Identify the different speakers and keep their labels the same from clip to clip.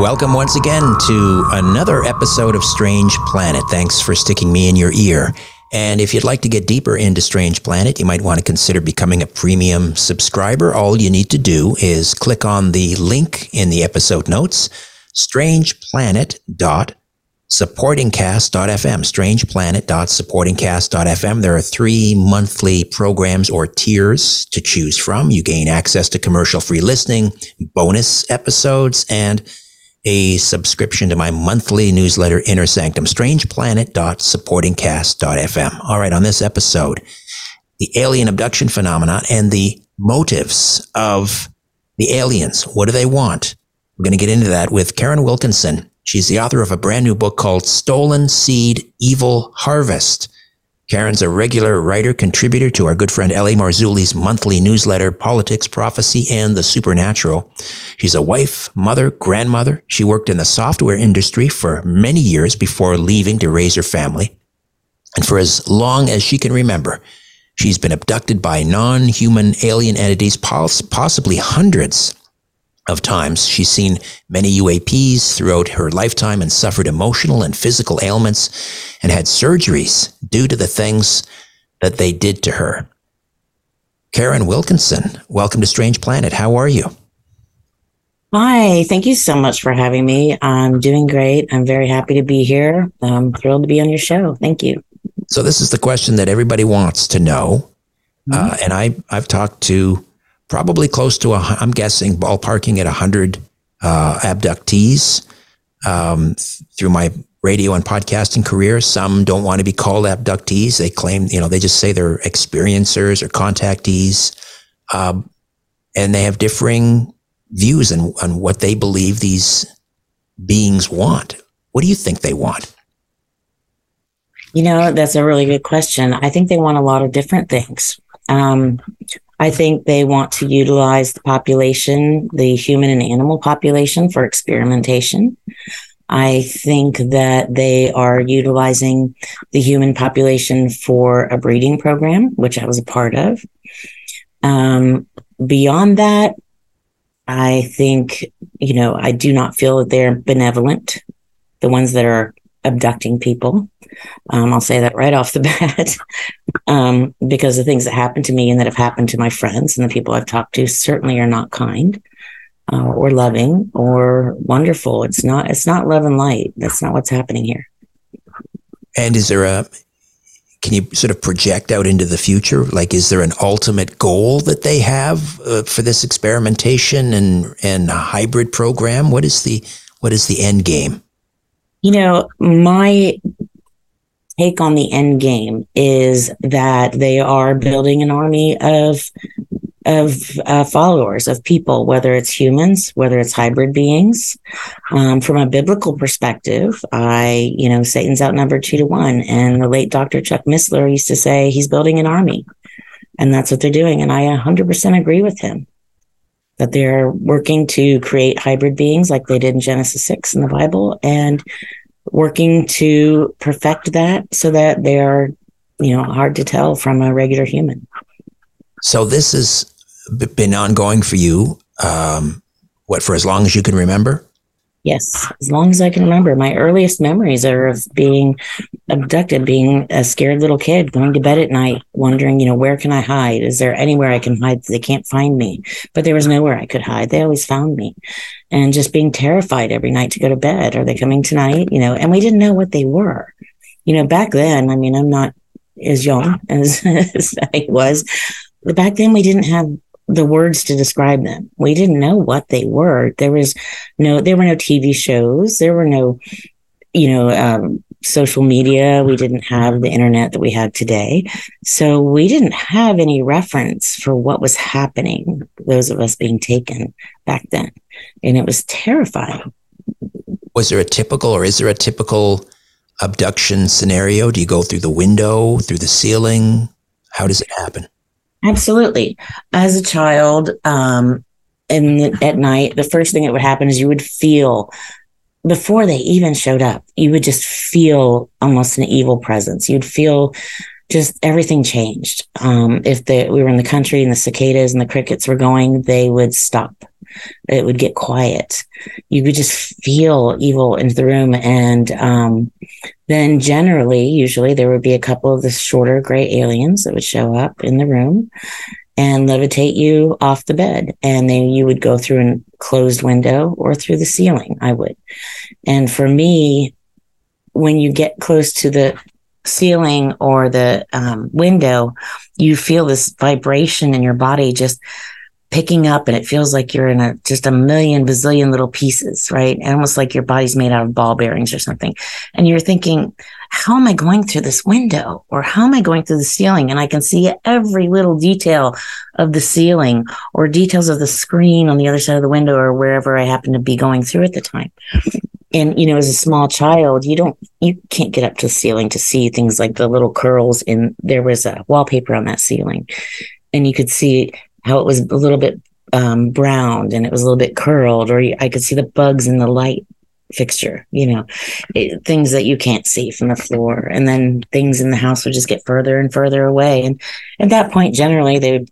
Speaker 1: Welcome once again to another episode of Strange Planet. Thanks for sticking me in your ear. And if you'd like to get deeper into Strange Planet, you might want to consider becoming a premium subscriber. All you need to do is click on the link in the episode notes, strangeplanet.supportingcast.fm, strangeplanet.supportingcast.fm. There are three monthly programs or tiers to choose from. You gain access to commercial free listening, bonus episodes, and a subscription to my monthly newsletter, Inner Sanctum, strangeplanet.supportingcast.fm. All right, on this episode, the alien abduction phenomenon and the motives of the aliens. What do they want? We're going to get into that with Karin Wilkinson. She's the author of a brand new book called Stolen Seed Evil Harvest. Karin's a regular writer contributor to our good friend L.A. Marzulli's monthly newsletter, Politics, Prophecy, and the Supernatural. She's a wife, mother, grandmother. She worked in the software industry for many years before leaving to raise her family. And for as long as she can remember, she's been abducted by non-human alien entities, possibly hundreds of times. She's seen many UAPs throughout her lifetime and suffered emotional and physical ailments and had surgeries due to the things that they did to her. Karin Wilkinson, welcome to Strange Planet. How are you?
Speaker 2: Hi, thank you so much for having me. I'm doing great. I'm very happy to be here. I'm thrilled to be on your show. Thank you.
Speaker 1: So, this is the question that everybody wants to know. Mm-hmm. Uh, and I, I've talked to probably close to, a, I'm guessing, ballparking at 100 uh, abductees um, through my radio and podcasting career. Some don't want to be called abductees. They claim, you know, they just say they're experiencers or contactees. Um, and they have differing views on, on what they believe these beings want. What do you think they want?
Speaker 2: You know, that's a really good question. I think they want a lot of different things. Um, I think they want to utilize the population, the human and animal population for experimentation. I think that they are utilizing the human population for a breeding program, which I was a part of. Um, beyond that, I think, you know, I do not feel that they're benevolent, the ones that are abducting people. Um, I'll say that right off the bat, um, because the things that happened to me and that have happened to my friends and the people I've talked to certainly are not kind uh, or loving or wonderful. It's not. It's not love and light. That's not what's happening here.
Speaker 1: And is there a? Can you sort of project out into the future? Like, is there an ultimate goal that they have uh, for this experimentation and and hybrid program? What is the what is the end game?
Speaker 2: You know, my take on the end game is that they are building an army of of uh, followers of people whether it's humans whether it's hybrid beings. Um, from a biblical perspective i you know satan's outnumbered two to one and the late dr chuck missler used to say he's building an army and that's what they're doing and i 100% agree with him that they're working to create hybrid beings like they did in genesis 6 in the bible and working to perfect that so that they are, you know, hard to tell from a regular human.
Speaker 1: So this has been ongoing for you, um, what, for as long as you can remember?
Speaker 2: Yes, as long as I can remember. My earliest memories are of being abducted, being a scared little kid, going to bed at night, wondering, you know, where can I hide? Is there anywhere I can hide? They can't find me. But there was nowhere I could hide. They always found me. And just being terrified every night to go to bed. Are they coming tonight? You know, and we didn't know what they were. You know, back then, I mean, I'm not as young as, as I was. But back then, we didn't have the words to describe them. We didn't know what they were. There was no, there were no TV shows. There were no, you know, um, social media. We didn't have the internet that we have today. So we didn't have any reference for what was happening, those of us being taken back then. And it was terrifying.
Speaker 1: Was there a typical or is there a typical abduction scenario? Do you go through the window, through the ceiling? How does it happen?
Speaker 2: Absolutely. As a child, um, and at night, the first thing that would happen is you would feel before they even showed up, you would just feel almost an evil presence. You'd feel just everything changed. Um, if the, we were in the country and the cicadas and the crickets were going, they would stop. It would get quiet. You would just feel evil into the room. And um, then, generally, usually, there would be a couple of the shorter gray aliens that would show up in the room and levitate you off the bed. And then you would go through a closed window or through the ceiling. I would. And for me, when you get close to the ceiling or the um, window, you feel this vibration in your body just picking up and it feels like you're in a just a million bazillion little pieces, right? Almost like your body's made out of ball bearings or something. And you're thinking, how am I going through this window or how am I going through the ceiling? And I can see every little detail of the ceiling or details of the screen on the other side of the window or wherever I happen to be going through at the time. And, you know, as a small child, you don't, you can't get up to the ceiling to see things like the little curls in, there was a wallpaper on that ceiling and you could see how it was a little bit um, browned and it was a little bit curled, or I could see the bugs in the light fixture, you know, it, things that you can't see from the floor. And then things in the house would just get further and further away. And at that point, generally, they would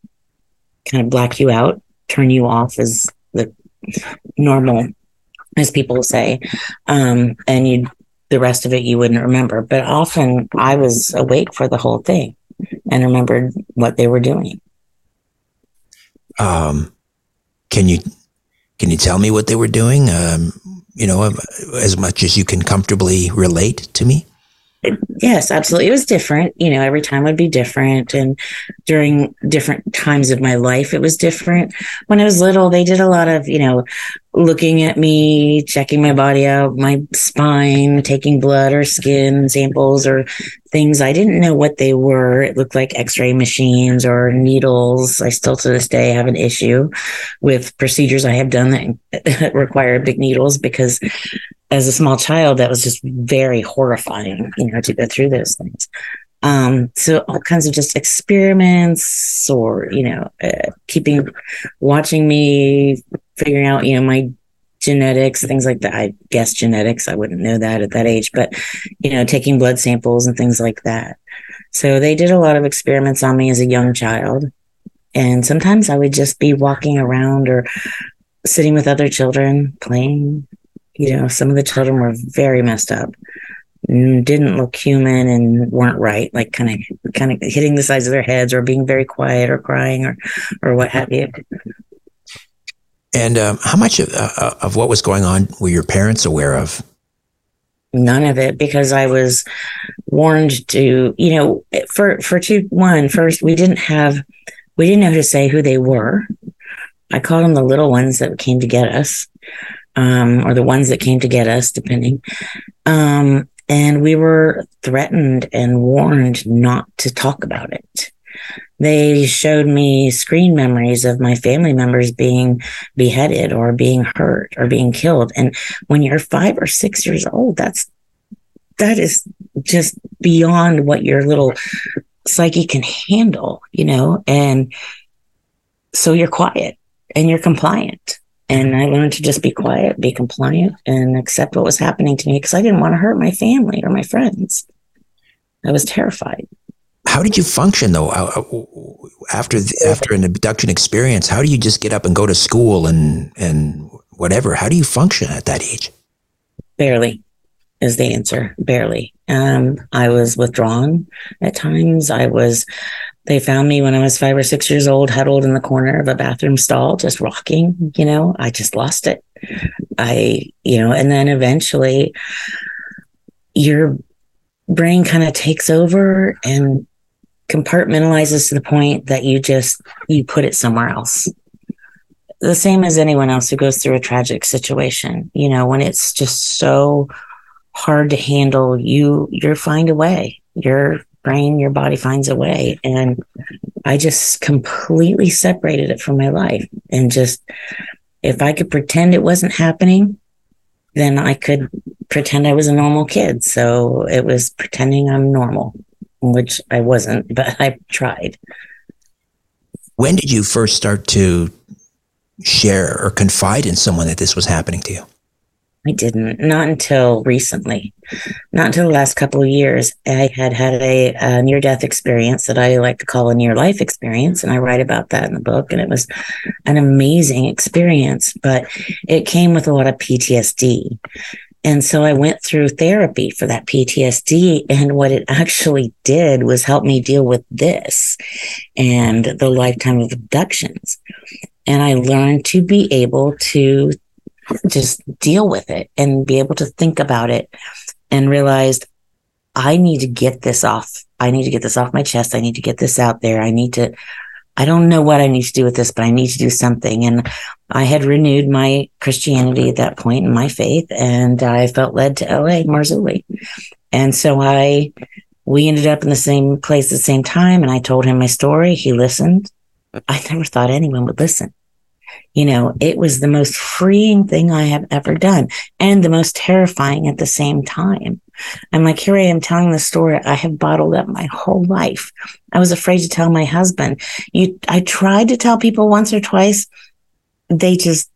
Speaker 2: kind of black you out, turn you off as the normal, as people say. Um, and you the rest of it you wouldn't remember. But often I was awake for the whole thing and remembered what they were doing.
Speaker 1: Um, can you can you tell me what they were doing? Um, you know, as much as you can comfortably relate to me.
Speaker 2: Yes, absolutely. It was different. You know, every time would be different. And during different times of my life, it was different. When I was little, they did a lot of, you know, looking at me, checking my body out, my spine, taking blood or skin samples or things. I didn't know what they were. It looked like x ray machines or needles. I still to this day have an issue with procedures I have done that require big needles because as a small child, that was just very horrifying, you know, to go through those things. Um, so all kinds of just experiments or, you know, uh, keeping, watching me, figuring out, you know, my genetics, things like that. I guess genetics, I wouldn't know that at that age, but, you know, taking blood samples and things like that. So they did a lot of experiments on me as a young child. And sometimes I would just be walking around or sitting with other children playing you know, some of the children were very messed up, didn't look human and weren't right, like kind of kind of hitting the sides of their heads or being very quiet or crying or or what have you.
Speaker 1: And um, how much of, uh, of what was going on were your parents aware of?
Speaker 2: None of it because I was warned to, you know, for for two one first we didn't have we didn't know how to say who they were. I called them the little ones that came to get us um, or the ones that came to get us, depending. Um, and we were threatened and warned not to talk about it. They showed me screen memories of my family members being beheaded or being hurt or being killed. And when you're five or six years old, that's that is just beyond what your little psyche can handle, you know? And so you're quiet and you're compliant. And I learned to just be quiet, be compliant, and accept what was happening to me because I didn't want to hurt my family or my friends. I was terrified.
Speaker 1: How did you function though after the, after an abduction experience? How do you just get up and go to school and and whatever? How do you function at that age?
Speaker 2: Barely is the answer. Barely. Um, I was withdrawn at times. I was they found me when I was five or six years old, huddled in the corner of a bathroom stall, just rocking. You know, I just lost it. I, you know, and then eventually your brain kind of takes over and compartmentalizes to the point that you just you put it somewhere else the same as anyone else who goes through a tragic situation you know when it's just so hard to handle you you find a way you're brain, your body finds a way. And I just completely separated it from my life and just, if I could pretend it wasn't happening, then I could pretend I was a normal kid. So it was pretending I'm normal, which I wasn't, but I tried.
Speaker 1: When did you first start to share or confide in someone that this was happening to you?
Speaker 2: I didn't. Not until recently. Not until the last couple of years. I had had a, a near death experience that I like to call a near life experience. And I write about that in the book. And it was an amazing experience, but it came with a lot of PTSD. And so I went through therapy for that PTSD. And what it actually did was help me deal with this and the lifetime of abductions. And I learned to be able to just deal with it and be able to think about it and realized I need to get this off. I need to get this off my chest. I need to get this out there. I need to, I don't know what I need to do with this, but I need to do something. And I had renewed my Christianity at that point in my faith, and I felt led to LA, Marzulli. And so I, we ended up in the same place at the same time. And I told him my story. He listened. I never thought anyone would listen. You know, it was the most freeing thing I have ever done and the most terrifying at the same time. I'm like, here I am telling the story I have bottled up my whole life. I was afraid to tell my husband. You, I tried to tell people once or twice. They just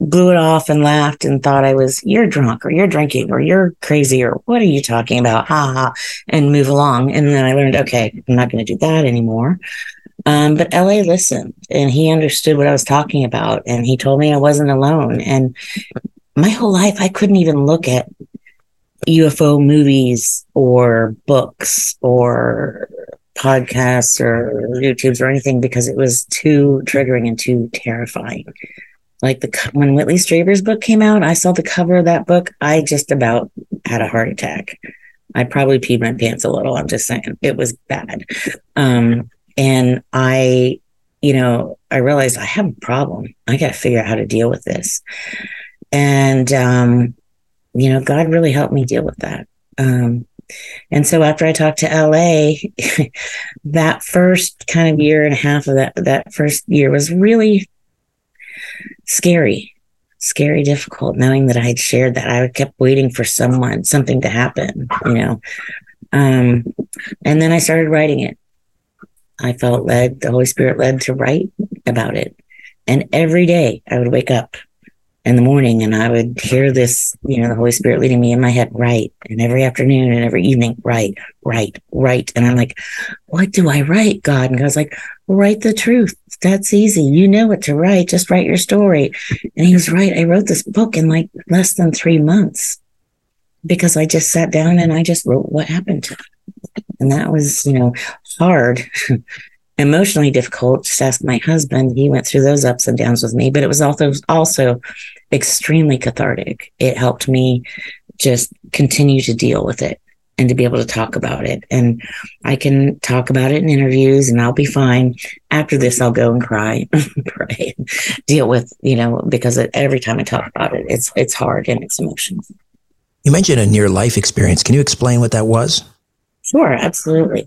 Speaker 2: blew it off and laughed and thought I was, you're drunk or you're drinking or you're crazy or what are you talking about? Ha ha, and move along. And then I learned, okay, I'm not going to do that anymore. Um, but LA listened and he understood what I was talking about. And he told me I wasn't alone. And my whole life, I couldn't even look at UFO movies or books or podcasts or YouTubes or anything because it was too triggering and too terrifying. Like the when Whitley Strieber's book came out, I saw the cover of that book. I just about had a heart attack. I probably peed my pants a little. I'm just saying it was bad. Um, and I, you know, I realized I have a problem. I got to figure out how to deal with this. And, um, you know, God really helped me deal with that. Um, and so after I talked to LA, that first kind of year and a half of that, that first year was really scary, scary, difficult, knowing that I had shared that. I kept waiting for someone, something to happen, you know. Um, and then I started writing it. I felt led, the Holy Spirit led to write about it. And every day I would wake up in the morning and I would hear this, you know, the Holy Spirit leading me in my head, right. And every afternoon and every evening, right, right, right. And I'm like, what do I write, God? And God's like, write the truth. That's easy. You know what to write. Just write your story. And he was right. I wrote this book in like less than three months because I just sat down and I just wrote what happened to me. And that was, you know, hard emotionally difficult. Just ask my husband. He went through those ups and downs with me, but it was also also extremely cathartic. It helped me just continue to deal with it and to be able to talk about it. And I can talk about it in interviews and I'll be fine. After this, I'll go and cry, pray, deal with, you know, because every time I talk about it, it's, it's hard and it's emotional.
Speaker 1: You mentioned a near life experience. Can you explain what that was?
Speaker 2: Sure, absolutely.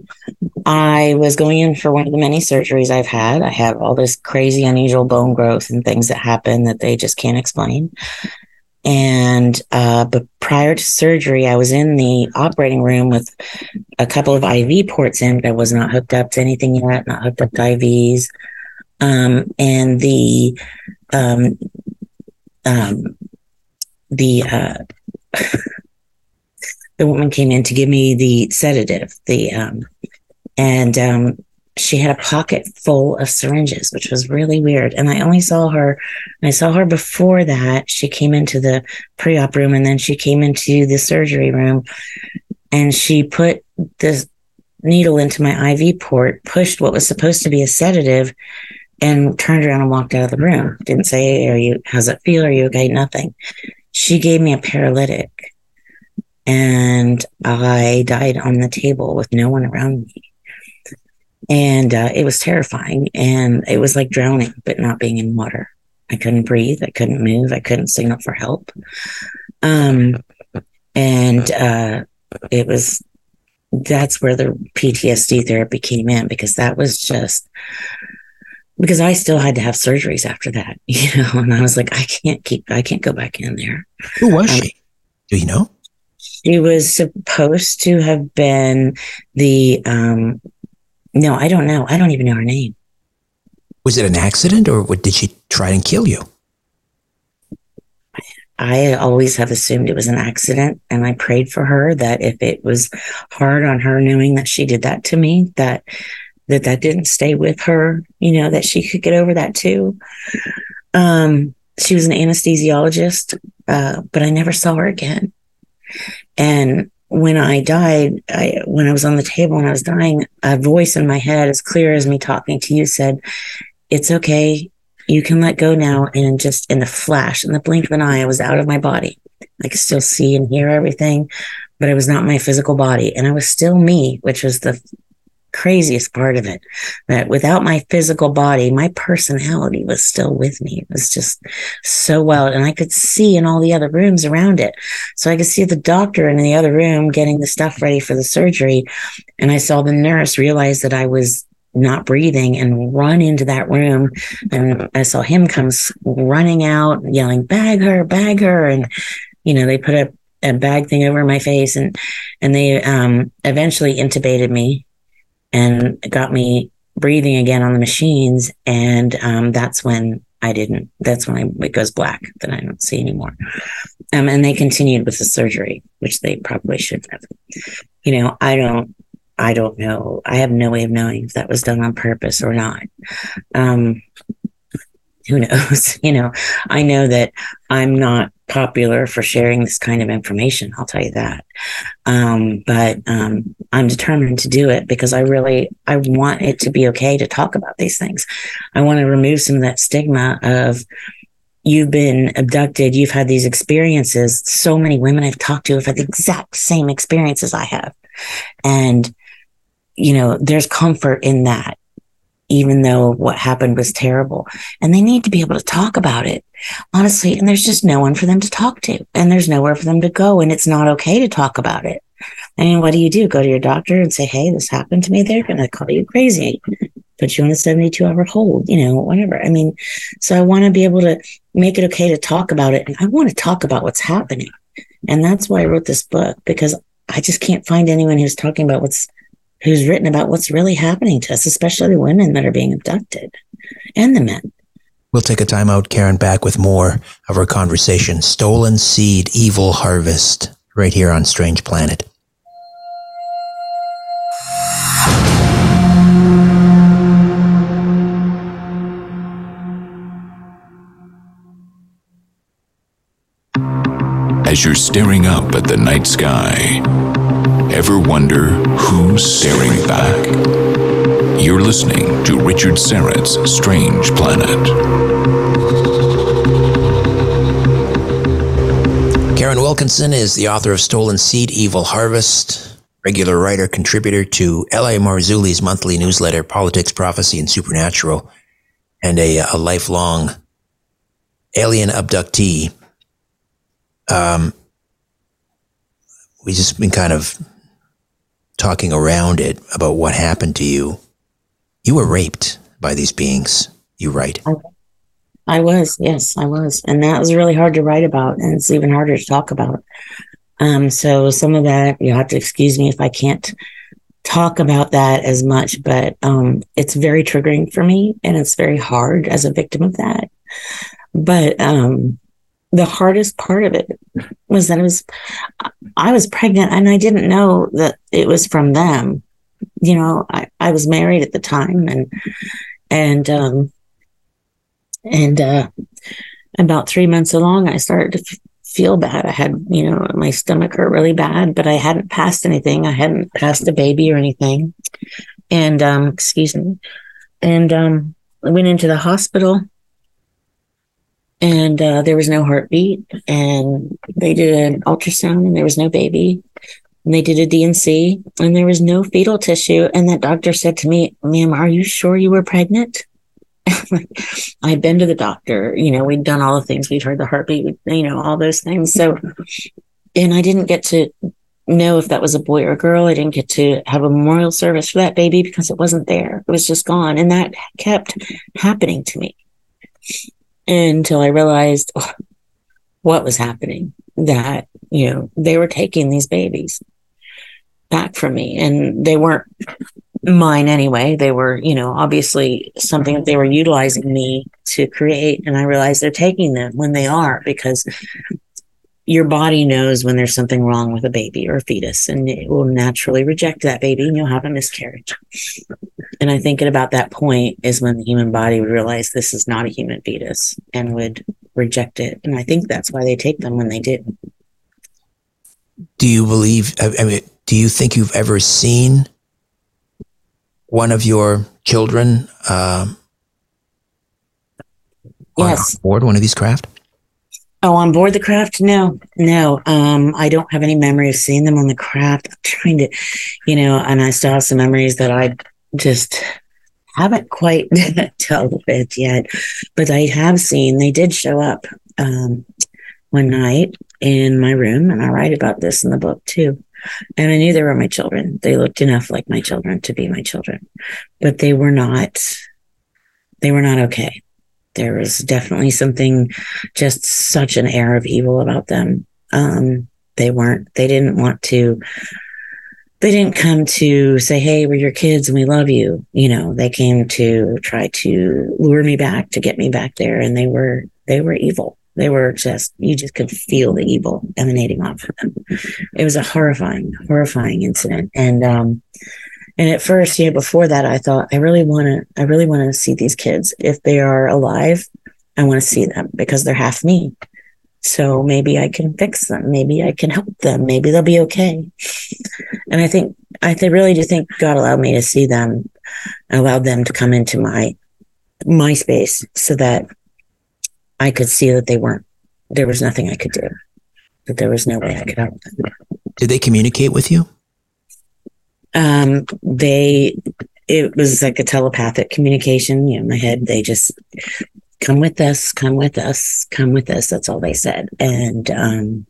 Speaker 2: I was going in for one of the many surgeries I've had. I have all this crazy, unusual bone growth and things that happen that they just can't explain. And, uh, but prior to surgery, I was in the operating room with a couple of IV ports in, but I was not hooked up to anything yet, not hooked up to IVs. Um, and the, um, um, the, uh, the woman came in to give me the sedative, the um, and um, she had a pocket full of syringes, which was really weird. And I only saw her, I saw her before that. She came into the pre-op room and then she came into the surgery room and she put this needle into my IV port, pushed what was supposed to be a sedative and turned around and walked out of the room. Didn't say, are you, how's it feel? Are you okay? Nothing. She gave me a paralytic and I died on the table with no one around me. And uh, it was terrifying. And it was like drowning, but not being in water. I couldn't breathe. I couldn't move. I couldn't signal for help. Um, and uh, it was that's where the PTSD therapy came in because that was just because I still had to have surgeries after that, you know, and I was like, I can't keep, I can't go back in there.
Speaker 1: Who was um, she? Do you know?
Speaker 2: She was supposed to have been the, um, no, I don't know. I don't even know her name.
Speaker 1: Was it an accident or what, did she try and kill you?
Speaker 2: I always have assumed it was an accident and I prayed for her that if it was hard on her knowing that she did that to me, that that that didn't stay with her, you know, that she could get over that too. Um, she was an anesthesiologist, uh, but I never saw her again. And when I died, I, when I was on the table and I was dying, a voice in my head, as clear as me talking to you, said, It's okay. You can let go now. And just in the flash, in the blink of an eye, I was out of my body. I could still see and hear everything, but it was not my physical body. And I was still me, which was the craziest part of it that without my physical body, my personality was still with me. It was just so well. And I could see in all the other rooms around it. So I could see the doctor in the other room getting the stuff ready for the surgery. And I saw the nurse realize that I was not breathing and run into that room. And I saw him come running out, yelling, bag her, bag her. And, you know, they put a, a bag thing over my face and, and they, um, eventually intubated me and got me breathing again on the machines. And um, that's when I didn't, that's when I, it goes black that I don't see anymore. Um, and they continued with the surgery, which they probably shouldn't have. You know, I don't, I don't know. I have no way of knowing if that was done on purpose or not. Um, who knows? you know, I know that I'm not popular for sharing this kind of information. I'll tell you that. Um, but um, I'm determined to do it because I really I want it to be okay to talk about these things. I want to remove some of that stigma of you've been abducted, you've had these experiences. So many women I've talked to have had the exact same experiences I have. And, you know, there's comfort in that, even though what happened was terrible. And they need to be able to talk about it, honestly. And there's just no one for them to talk to, and there's nowhere for them to go. And it's not okay to talk about it. I mean, what do you do? Go to your doctor and say, Hey, this happened to me. They're going to call you crazy, put you on a 72 hour hold, you know, whatever. I mean, so I want to be able to make it okay to talk about it. And I want to talk about what's happening. And that's why I wrote this book because I just can't find anyone who's talking about what's, who's written about what's really happening to us, especially the women that are being abducted and the men.
Speaker 1: We'll take a time out, Karin, back with more of our conversation. Stolen Seed, Evil Harvest, right here on Strange Planet.
Speaker 3: As you're staring up at the night sky, ever wonder who's staring back? You're listening to Richard Syrett's Strange Planet.
Speaker 1: Karin Wilkinson is the author of Stolen Seed, Evil Harvest, regular writer, contributor to L.A. Marzulli's monthly newsletter, Politics, Prophecy, and Supernatural, and a, a lifelong alien abductee. Um, we just been kind of talking around it about what happened to you. You were raped by these beings. You write.
Speaker 2: I was, yes, I was. And that was really hard to write about. And it's even harder to talk about. Um, so some of that, you'll have to excuse me if I can't talk about that as much, but um, it's very triggering for me and it's very hard as a victim of that. But um, the hardest part of it was that I was I was pregnant and I didn't know that it was from them. You know, I, I was married at the time and and um and uh about three months along I started to f- feel bad. I had, you know, my stomach hurt really bad, but I hadn't passed anything. I hadn't passed a baby or anything. And um, excuse me. And um I went into the hospital and uh, there was no heartbeat and they did an ultrasound and there was no baby. And they did a dnc and there was no fetal tissue. And that doctor said to me ma'am are you sure you were pregnant? I'd been to the doctor. You know we'd done all the things. We'd heard the heartbeat you know all those things. So and i didn't get to know if that was a boy or a girl. I didn't get to have a memorial service for that baby because it wasn't there. It was just gone. And that kept happening to me until I realized what was happening that, you know, they were taking these babies back from me and they weren't mine anyway. They were, you know, obviously something that they were utilizing me to create. And I realized they're taking them when they are because your body knows when there's something wrong with a baby or a fetus and it will naturally reject that baby and you'll have a miscarriage. And I think at about that point is when the human body would realize this is not a human fetus and would reject it. And I think that's why they take them when they do.
Speaker 1: Do you believe, I mean, do you think you've ever seen one of your children um,
Speaker 2: yes.
Speaker 1: on board one of these craft?
Speaker 2: Oh, on board the craft? No, no. Um, I don't have any memory of seeing them on the craft. I'm trying to, you know, and I still have some memories that I just haven't quite dealt with yet. But I have seen they did show up um, one night in my room, and I write about this in the book too. And I knew they were my children. They looked enough like my children to be my children, but they were not. They were not okay there was definitely something, just such an air of evil about them. Um, they weren't, they didn't want to, they didn't come to say, Hey, we're your kids and we love you. You know, they came to try to lure me back to get me back there. And they were, they were evil. They were just, you just could feel the evil emanating off of them. It was a horrifying, horrifying incident. And, um, and at first, yeah, before that, I thought, I really want to, I really want to see these kids. If they are alive, I want to see them because they're half me. So maybe I can fix them. Maybe I can help them. Maybe they'll be okay. And I think, I th- really do think God allowed me to see them, allowed them to come into my, my space so that I could see that they weren't, there was nothing I could do, that there was no way I could help them.
Speaker 1: Did they communicate with you?
Speaker 2: Um, they, it was like a telepathic communication. You know, in my head, they just come with us, come with us, come with us. That's all they said. And um,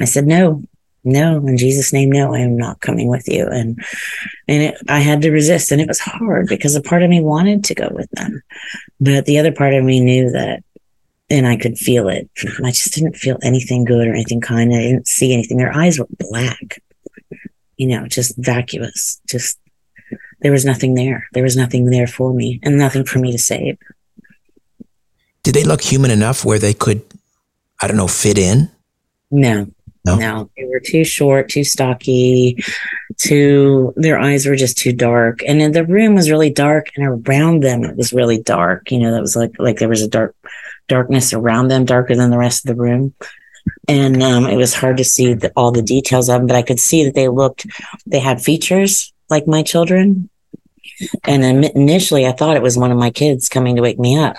Speaker 2: I said, no, no, in Jesus' name, no, I am not coming with you. And and it, I had to resist, and it was hard because a part of me wanted to go with them, but the other part of me knew that, and I could feel it. I just didn't feel anything good or anything kind. I didn't see anything. Their eyes were black, you know, just vacuous. Just there was nothing there. There was nothing there for me, and nothing for me to save.
Speaker 1: Did they look human enough where they could, I don't know, fit in?
Speaker 2: No, no. no, they were too short, too stocky, too, their eyes were just too dark. And then the room was really dark and around them it was really dark. You know, that was like, like there was a dark darkness around them, darker than the rest of the room. And um, it was hard to see the, all the details of them, but I could see that they looked, they had features like my children. And initially I thought it was one of my kids coming to wake me up,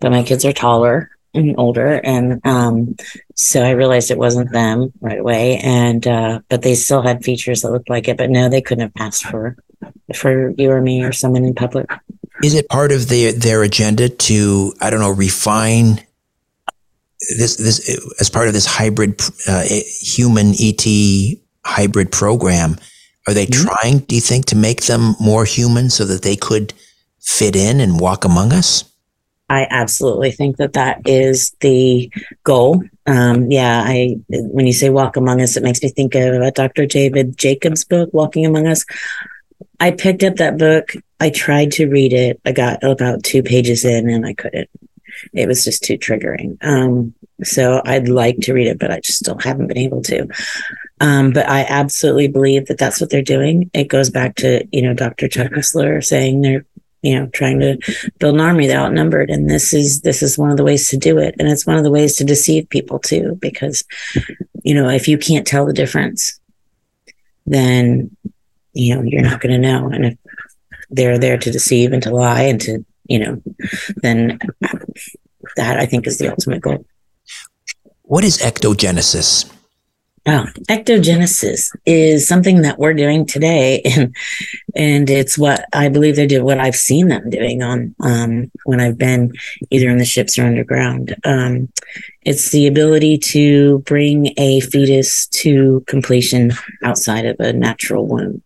Speaker 2: but my kids are taller and older and um, so i realized it wasn't them right away and uh, but they still had features that looked like it but no they couldn't have passed for for you or me or someone in public
Speaker 1: is it part of their their agenda to i don't know refine this this as part of this hybrid uh, human et hybrid program are they mm-hmm. trying do you think to make them more human so that they could fit in and walk among us
Speaker 2: I absolutely think that that is the goal. Um, yeah, I when you say "Walk Among Us," it makes me think of uh, Dr. David Jacobs' book "Walking Among Us." I picked up that book. I tried to read it. I got about two pages in, and I couldn't. It was just too triggering. Um, so I'd like to read it, but I just still haven't been able to. Um, but I absolutely believe that that's what they're doing. It goes back to you know Dr. Chuck Missler saying they're you know trying to build an army they're outnumbered and this is this is one of the ways to do it and it's one of the ways to deceive people too because you know if you can't tell the difference then you know you're not going to know and if they're there to deceive and to lie and to you know then that i think is the ultimate goal
Speaker 1: what is ectogenesis
Speaker 2: Oh, ectogenesis is something that we're doing today, and and it's what I believe they do. What I've seen them doing on um, when I've been either in the ships or underground. Um, it's the ability to bring a fetus to completion outside of a natural womb.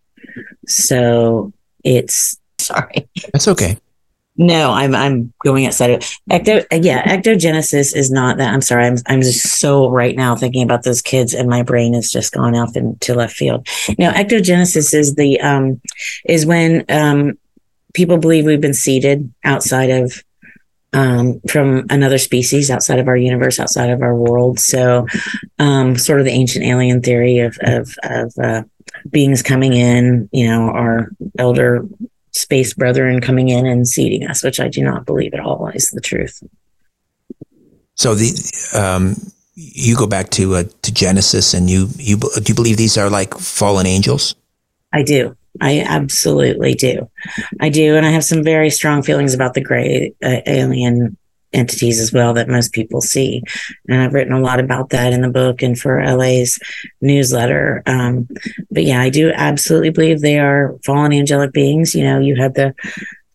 Speaker 2: So it's sorry.
Speaker 1: That's okay.
Speaker 2: No, I'm I'm going outside of ecto. Yeah, ectogenesis is not that. I'm sorry. I'm I'm just so right now thinking about those kids, and my brain has just gone off into left field. Now, ectogenesis is the um is when um people believe we've been seeded outside of um, from another species outside of our universe, outside of our world. So, um, sort of the ancient alien theory of of, of uh, beings coming in, you know, our elder space brethren coming in and seeding us, which I do not believe at all is the truth.
Speaker 1: So the um, you go back to uh, to Genesis, and you you do you believe these are like fallen angels?
Speaker 2: I do. I absolutely do. I do, and I have some very strong feelings about the gray uh, alien entities as well that most people see. And I've written a lot about that in the book and for LA's newsletter. Um, but yeah, I do absolutely believe they are fallen angelic beings. You know, you had the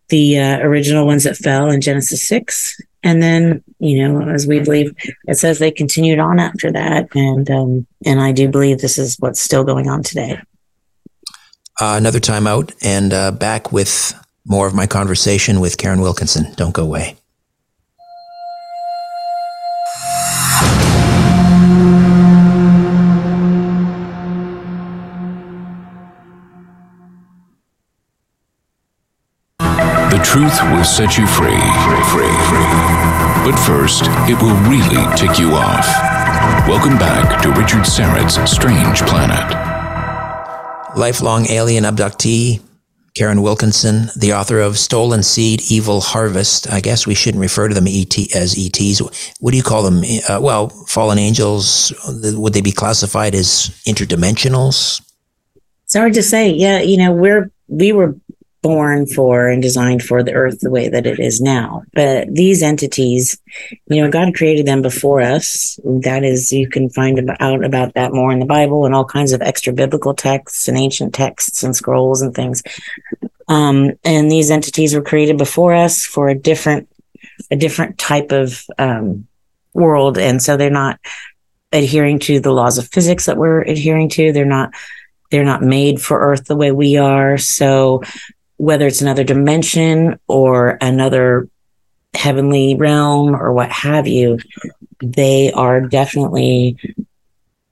Speaker 2: the uh, original ones that fell in Genesis six, and then you know, as we believe, it says they continued on after that, and um, and I do believe this is what's still going on today.
Speaker 1: Uh, another time out and uh, back with more of my conversation with Karin Wilkinson. Don't go away.
Speaker 3: Truth will set you free. Free, free. But first, it will really tick you off. Welcome back to Richard Syrett's Strange Planet.
Speaker 1: Lifelong alien abductee, Karin Wilkinson, the author of Stolen Seed, Evil Harvest. I guess we shouldn't refer to them ET as ETs. What do you call them? Uh, well, fallen angels. Would they be classified as interdimensionals?
Speaker 2: It's hard to say. Yeah, you know, we're we were born for and designed for the earth the way that it is now. But these entities, you know, God created them before us. That is, you can find out about that more in the Bible and all kinds of extra biblical texts and ancient texts and scrolls and things. Um, and these entities were created before us for a different, a different type of um, world, and so they're not adhering to the laws of physics that we're adhering to. They're not they're not made for earth the way we are so whether it's another dimension or another heavenly realm or what have you, they are definitely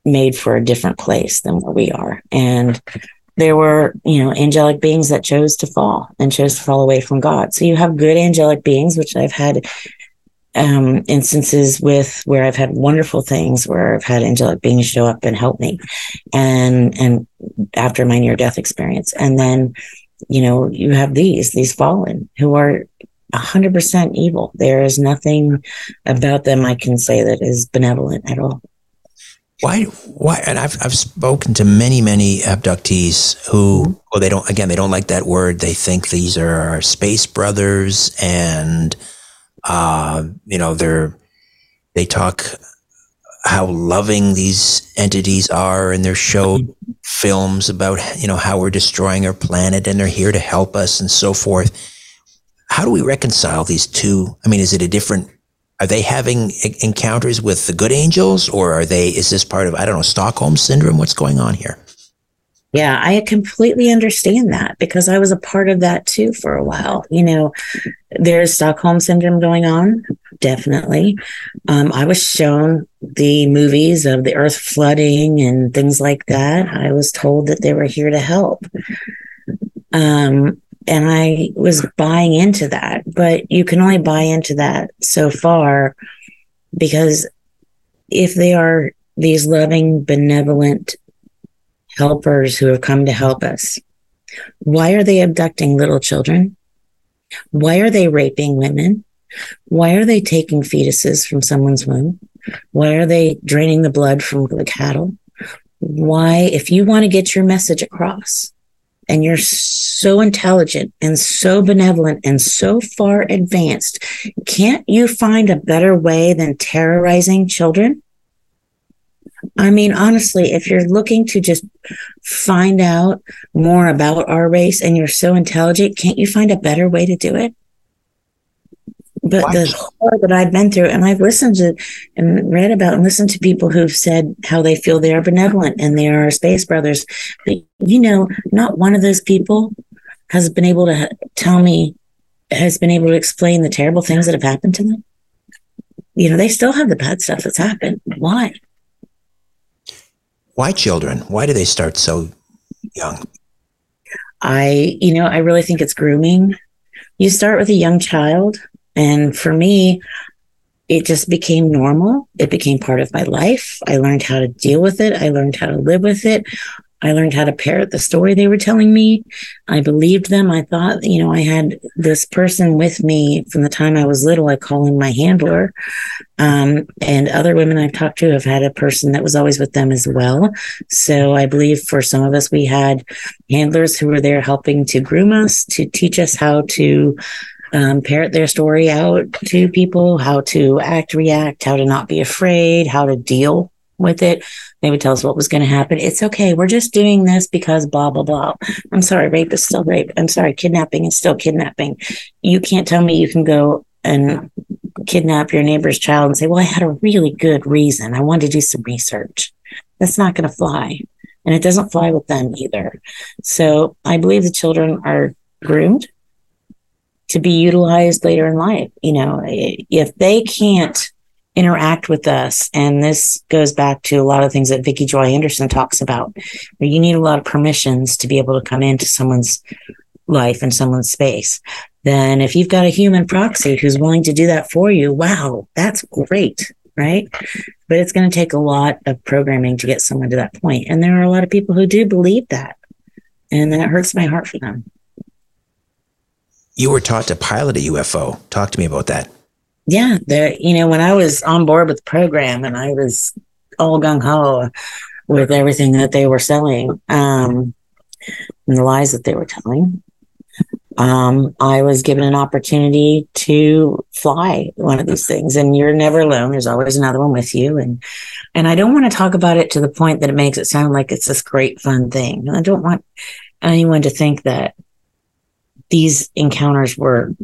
Speaker 2: made for a different place than where we are. And there were, you know, angelic beings that chose to fall and chose to fall away from God. So you have good angelic beings, which I've had um, instances with where I've had wonderful things where I've had angelic beings show up and help me, and and after my near death experience, and then you know, you have these, these fallen who are 100% evil. There is nothing about them I can say that is benevolent at all.
Speaker 1: Why, why, and I've, I've spoken to many, many abductees who, well, they don't, again, they don't like that word. They think these are our space brothers and, uh, you know, they're, they talk how loving these entities are and they're films about you know how we're destroying our planet and they're here to help us and so forth. How do we reconcile these two? I mean is it a different are they having encounters with the good angels or are they is this part of i don't know stockholm syndrome? What's going on here
Speaker 2: yeah, I completely understand that because I was a part of that too for a while. You know, there's Stockholm syndrome going on, definitely. Um, I was shown the movies of the earth flooding and things like that. I was told that they were here to help. Um, and I was buying into that, but you can only buy into that so far because if they are these loving, benevolent helpers who have come to help us. Why are they abducting little children? Why are they raping women? Why are they taking fetuses from someone's womb? Why are they draining the blood from the cattle? Why, if you want to get your message across and you're so intelligent and so benevolent and so far advanced, can't you find a better way than terrorizing children? I mean, honestly, if you're looking to just find out more about our race and you're so intelligent, can't you find a better way to do it? But the horror that I've been through, and I've listened to and read about and listened to people who've said how they feel they are benevolent and they are space brothers. But, you know, not one of those people has been able to tell me, has been able to explain the terrible things that have happened to them. You know, they still have the bad stuff that's happened. Why?
Speaker 1: Why children? Why do they start so young?
Speaker 2: I, you know, I really think it's grooming. You start with a young child. And for me, it just became normal. It became part of my life. I learned how to deal with it. I learned how to live with it. I learned how to parrot the story they were telling me. I believed them. I thought, you know, I had this person with me from the time I was little. I call him my handler. Um, and other women I've talked to have had a person that was always with them as well. So I believe for some of us, we had handlers who were there helping to groom us, to teach us how to um, parrot their story out to people, how to act, react, how to not be afraid, how to deal with it. They would tell us what was going to happen. It's okay. We're just doing this because blah, blah, blah. I'm sorry. Rape is still rape. I'm sorry. Kidnapping is still kidnapping. You can't tell me you can go and kidnap your neighbor's child and say, well, I had a really good reason. I wanted to do some research. That's not going to fly. And it doesn't fly with them either. So I believe the children are groomed to be utilized later in life. You know, if they can't interact with us. And this goes back to a lot of things that Vicki Joy Anderson talks about. where You need a lot of permissions to be able to come into someone's life and someone's space. Then if you've got a human proxy who's willing to do that for you, wow, that's great. Right. But it's going to take a lot of programming to get someone to that point. And there are a lot of people who do believe that. And that hurts my heart for them.
Speaker 1: You were taught to pilot a UFO. Talk to me about that
Speaker 2: yeah, there, you know, when I was on board with the program and I was all gung ho with everything that they were selling, um, and the lies that they were telling, um, I was given an opportunity to fly one of these things. And you're never alone. There's always another one with you. And and I don't want to talk about it to the point that it makes it sound like it's this great fun thing. I don't want anyone to think that these encounters were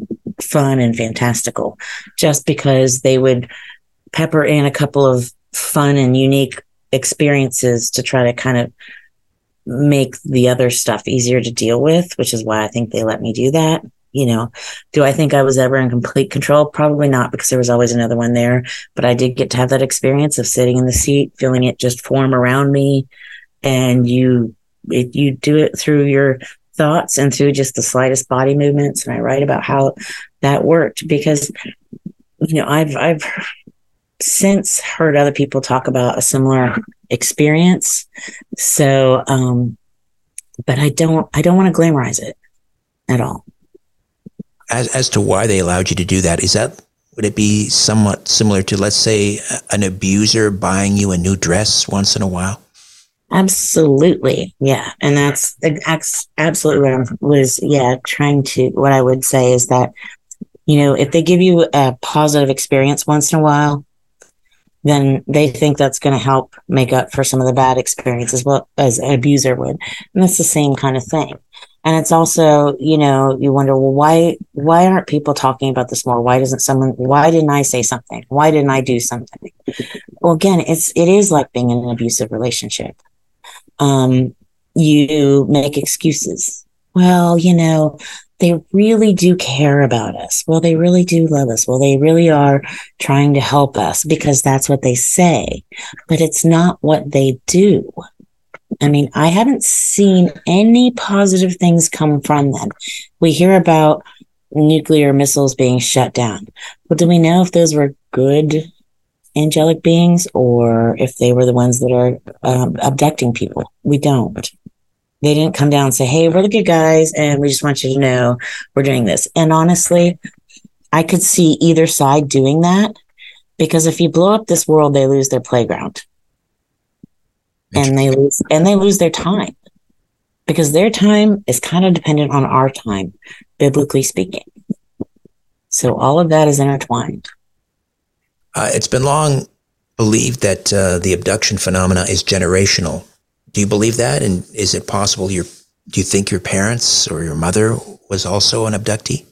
Speaker 2: fun and fantastical just because they would pepper in a couple of fun and unique experiences to try to kind of make the other stuff easier to deal with, which is why I think they let me do that. You know, do I think I was ever in complete control? Probably not because there was always another one there, but I did get to have that experience of sitting in the seat, feeling it just form around me. And you, it, you do it through your thoughts and through just the slightest body movements. And I write about how that worked because, you know, I've, I've since heard other people talk about a similar experience. So, um, but I don't, I don't want to glamorize it at all.
Speaker 1: As, as to why they allowed you to do that, is that, would it be somewhat similar to, let's say, an abuser buying you a new dress once in a while?
Speaker 2: Absolutely. Yeah. And that's absolutely what I was, yeah, trying to, what I would say is that, you know, if they give you a positive experience once in a while, then they think that's going to help make up for some of the bad experiences well as an abuser would. And that's the same kind of thing. And it's also you know you wonder well why why aren't people talking about this more? Why doesn't someone why didn't i say something? Why didn't i do something? Well again it's it is like being in an abusive relationship um you make excuses well you know they really do care about us. Well, they really do love us. Well, they really are trying to help us because that's what they say, but it's not what they do. I mean, I haven't seen any positive things come from them. We hear about nuclear missiles being shut down. Well, do we know if those were good angelic beings or if they were the ones that are um, abducting people? We don't. They didn't come down and say, Hey, we're the good guys. And we just want you to know we're doing this. And honestly, I could see either side doing that because if you blow up this world, they lose their playground and they lose, and they lose their time because their time is kind of dependent on our time, biblically speaking. So all of that is intertwined.
Speaker 1: Uh, it's been long believed that uh, the abduction phenomena is generational. Do you believe that? And is it possible your do you think your parents or your mother was also an abductee?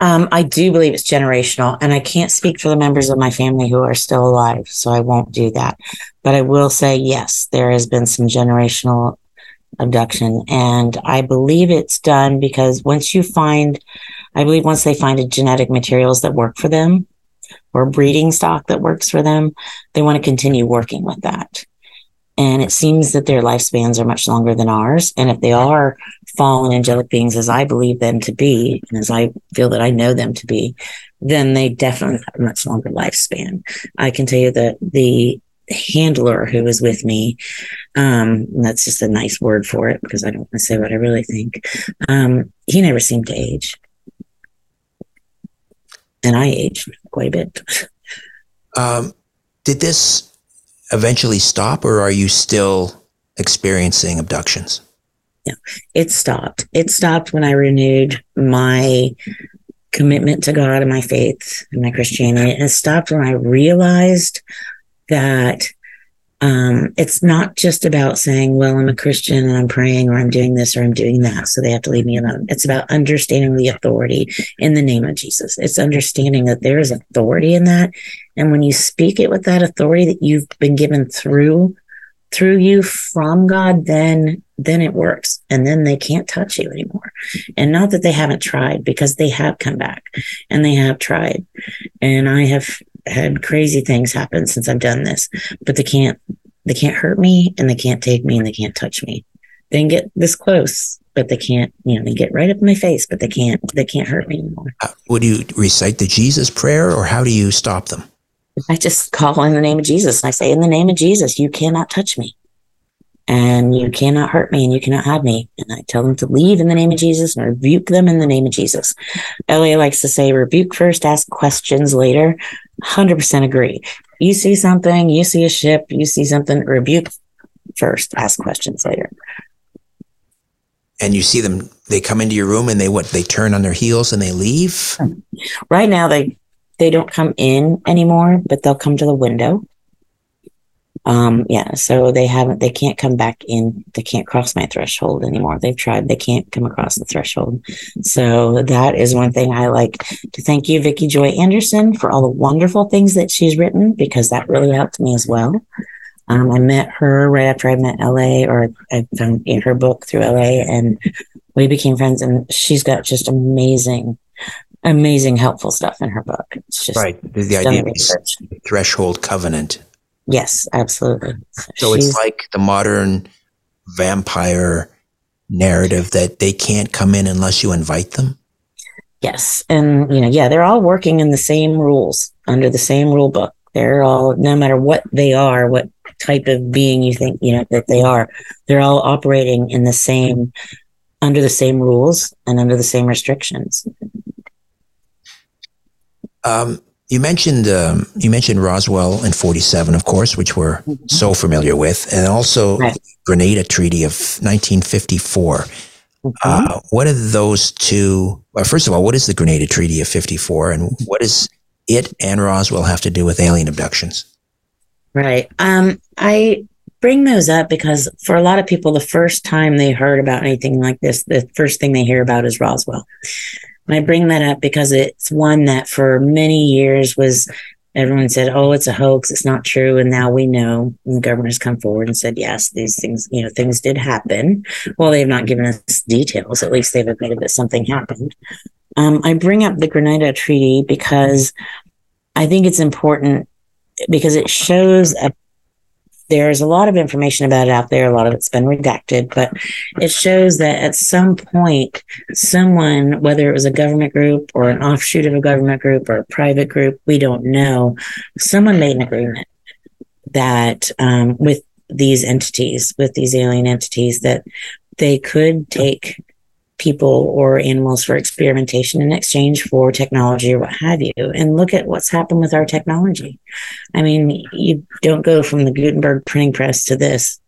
Speaker 2: Um, I do believe it's generational, and I can't speak for the members of my family who are still alive, so I won't do that. But I will say, yes, there has been some generational abduction, and I believe it's done because once you find, I believe once they find a genetic materials that work for them or breeding stock that works for them, they want to continue working with that. And it seems that their lifespans are much longer than ours. And if they are fallen angelic beings, as I believe them to be, and as I feel that I know them to be, then they definitely have a much longer lifespan. I can tell you that the handler who was with me, um, that's just a nice word for it because I don't want to say what I really think. Um, he never seemed to age. And I aged quite a bit.
Speaker 1: Um, did this eventually stop, or are you still experiencing abductions?
Speaker 2: Yeah, it stopped. It stopped when I renewed my commitment to God and my faith and my Christianity. And it stopped when I realized that um, it's not just about saying, well, I'm a Christian and I'm praying or I'm doing this or I'm doing that. So they have to leave me alone. It's about understanding the authority in the name of Jesus. It's understanding that there is authority in that. And when you speak it with that authority that you've been given through, through you from God, then, then it works. And then they can't touch you anymore. And not that they haven't tried because they have come back and they have tried. And I have had crazy things happen since I've done this, but they can't they can't hurt me and they can't take me and they can't touch me. They can get this close, but they can't, you know, they get right up in my face, but they can't they can't hurt me anymore. Uh,
Speaker 1: would you recite the Jesus prayer or how do you stop them?
Speaker 2: I just call in the name of Jesus and I say, In the name of Jesus, you cannot touch me and you cannot hurt me and you cannot have me. And I tell them to leave in the name of Jesus and rebuke them in the name of Jesus. L.A. likes to say, rebuke first, ask questions later. 100% agree. You see something, you see a ship, you see something, rebuke first, ask questions later.
Speaker 1: and you see them they come into your room and they what they turn on their heels and they leave
Speaker 2: right now they they don't come in anymore but they'll come to the window um yeah so they haven't they can't come back in they can't cross my threshold anymore they've tried they can't come across the threshold so that is one thing i like to thank you vicki joy anderson for all the wonderful things that she's written because that really helped me as well um, I met her right after I met LA, or I found in her book through LA, and we became friends. And she's got just amazing, amazing, helpful stuff in her book. It's just
Speaker 1: right. The, idea of threshold covenant.
Speaker 2: Yes, absolutely.
Speaker 1: So she's, it's like the modern vampire narrative that they can't come in unless you invite them.
Speaker 2: Yes, and you know, yeah, they're all working in the same rules under the same rule book. They're all, no matter what they are, what type of being you think you know that they are they're all operating in the same under the same rules and under the same restrictions
Speaker 1: um, you mentioned um, you mentioned Roswell and 47 of course which we're mm-hmm. so familiar with and also right. Greada Treaty of 1954 mm-hmm. uh, what are those two well, first of all what is the Greada Treaty of 54 and what does it and Roswell have to do with alien abductions
Speaker 2: Right. Um, I bring those up because for a lot of people, the first time they heard about anything like this, the first thing they hear about is Roswell. I bring that up because it's one that for many years was everyone said, oh, it's a hoax, it's not true. And now we know, and the government has come forward and said, yes, these things, you know, things did happen. Well, they have not given us details. At least they've admitted that something happened. Um, I bring up the Greada Treaty because I think it's important because it shows a there's a lot of information about it out there. A lot of it's been redacted, but it shows that at some point, someone, whether it was a government group or an offshoot of a government group or a private group, we don't know, someone made an agreement that um, with these entities, with these alien entities, that they could take people or animals for experimentation in exchange for technology or what have you. And look at what's happened with our technology. I mean, you don't go from the Gutenberg printing press to this.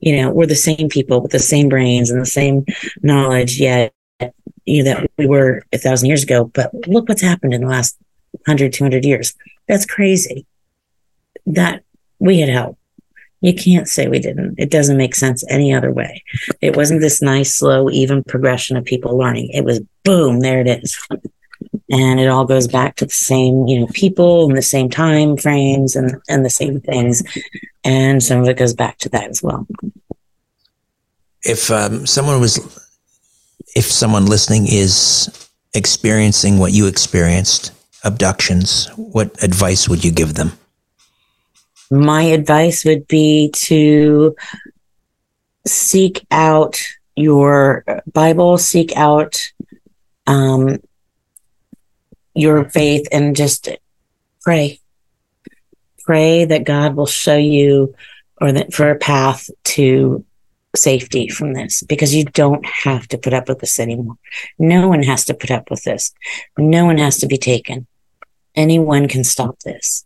Speaker 2: You know, we're the same people with the same brains and the same knowledge, yet, you know, that we were a thousand years ago. But look what's happened in the last 100, 200 years. That's crazy. That we had help. You can't say we didn't. It doesn't make sense any other way. It wasn't this nice, slow, even progression of people learning. It was boom, there it is. And it all goes back to the same, you know, people and the same time frames and, and the same things. And some of it goes back to that as well.
Speaker 1: If um, someone was, if someone listening is experiencing what you experienced, abductions, what advice would you give them?
Speaker 2: My advice would be to seek out your Bible, seek out um, your faith, and just pray. Pray that God will show you or that for a path to safety from this because you don't have to put up with this anymore. No one has to put up with this. No one has to be taken. Anyone can stop this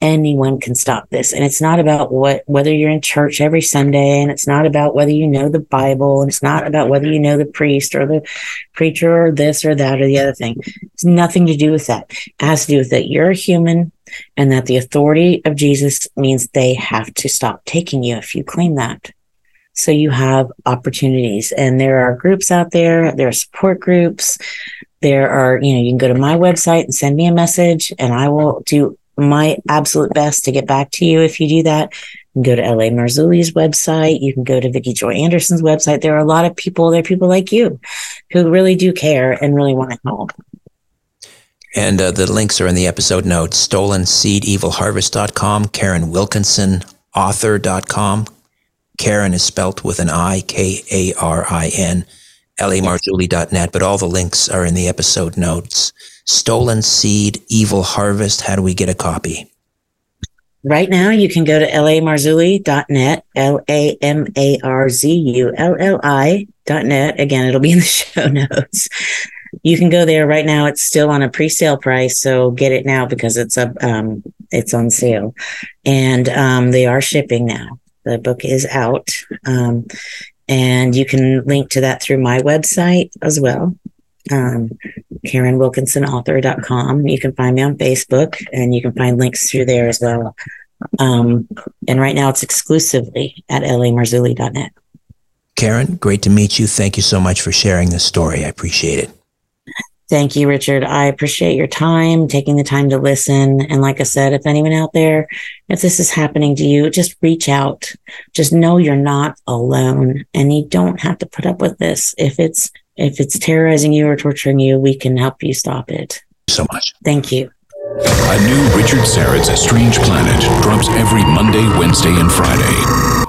Speaker 2: anyone can stop this. And it's not about what whether you're in church every Sunday, and it's not about whether you know the Bible, and it's not about whether you know the priest or the preacher or this or that or the other thing. It's nothing to do with that. It has to do with that you're a human and that the authority of Jesus means they have to stop taking you if you claim that. So you have opportunities and there are groups out there, there are support groups. There are, you know, you can go to my website and send me a message and I will do my absolute best to get back to you if you do that. You go to L.A. Marzulli's website. You can go to Vicki Joy Anderson's website. There are a lot of people, there are people like you who really do care and really want to help.
Speaker 1: And uh, the links are in the episode notes stolenseedevilharvest.com, Karin Wilkinson, author.com. Karen is spelt with an I, K A R I N, lamarzulli.net, but all the links are in the episode notes. Stolen Seed, Evil Harvest. How do we get a copy?
Speaker 2: Right now, you can go to lamarzulli.net, L A M A R Z U L L I.net. Again, it'll be in the show notes. You can go there right now. It's still on a pre-sale price, so get it now because it's a um, it's on sale, and um, they are shipping now. The book is out. Um, And you can link to that through my website as well. Um, KarinWilkinsonAuthor.com. You can find me on Facebook and you can find links through there as well. Um, and right now it's exclusively at lamarzulli.net.
Speaker 1: Karin, great to meet you. Thank you so much for sharing this story. I appreciate it.
Speaker 2: Thank you, Richard. I appreciate your time, taking the time to listen. And like I said, if anyone out there, if this is happening to you, just reach out. Just know you're not alone and you don't have to put up with this. If it's, if it's terrorizing you or torturing you, we can help you stop it.
Speaker 1: So much.
Speaker 2: Thank you.
Speaker 3: A new Richard Syrett's Strange Planet drops every Monday, Wednesday, and Friday.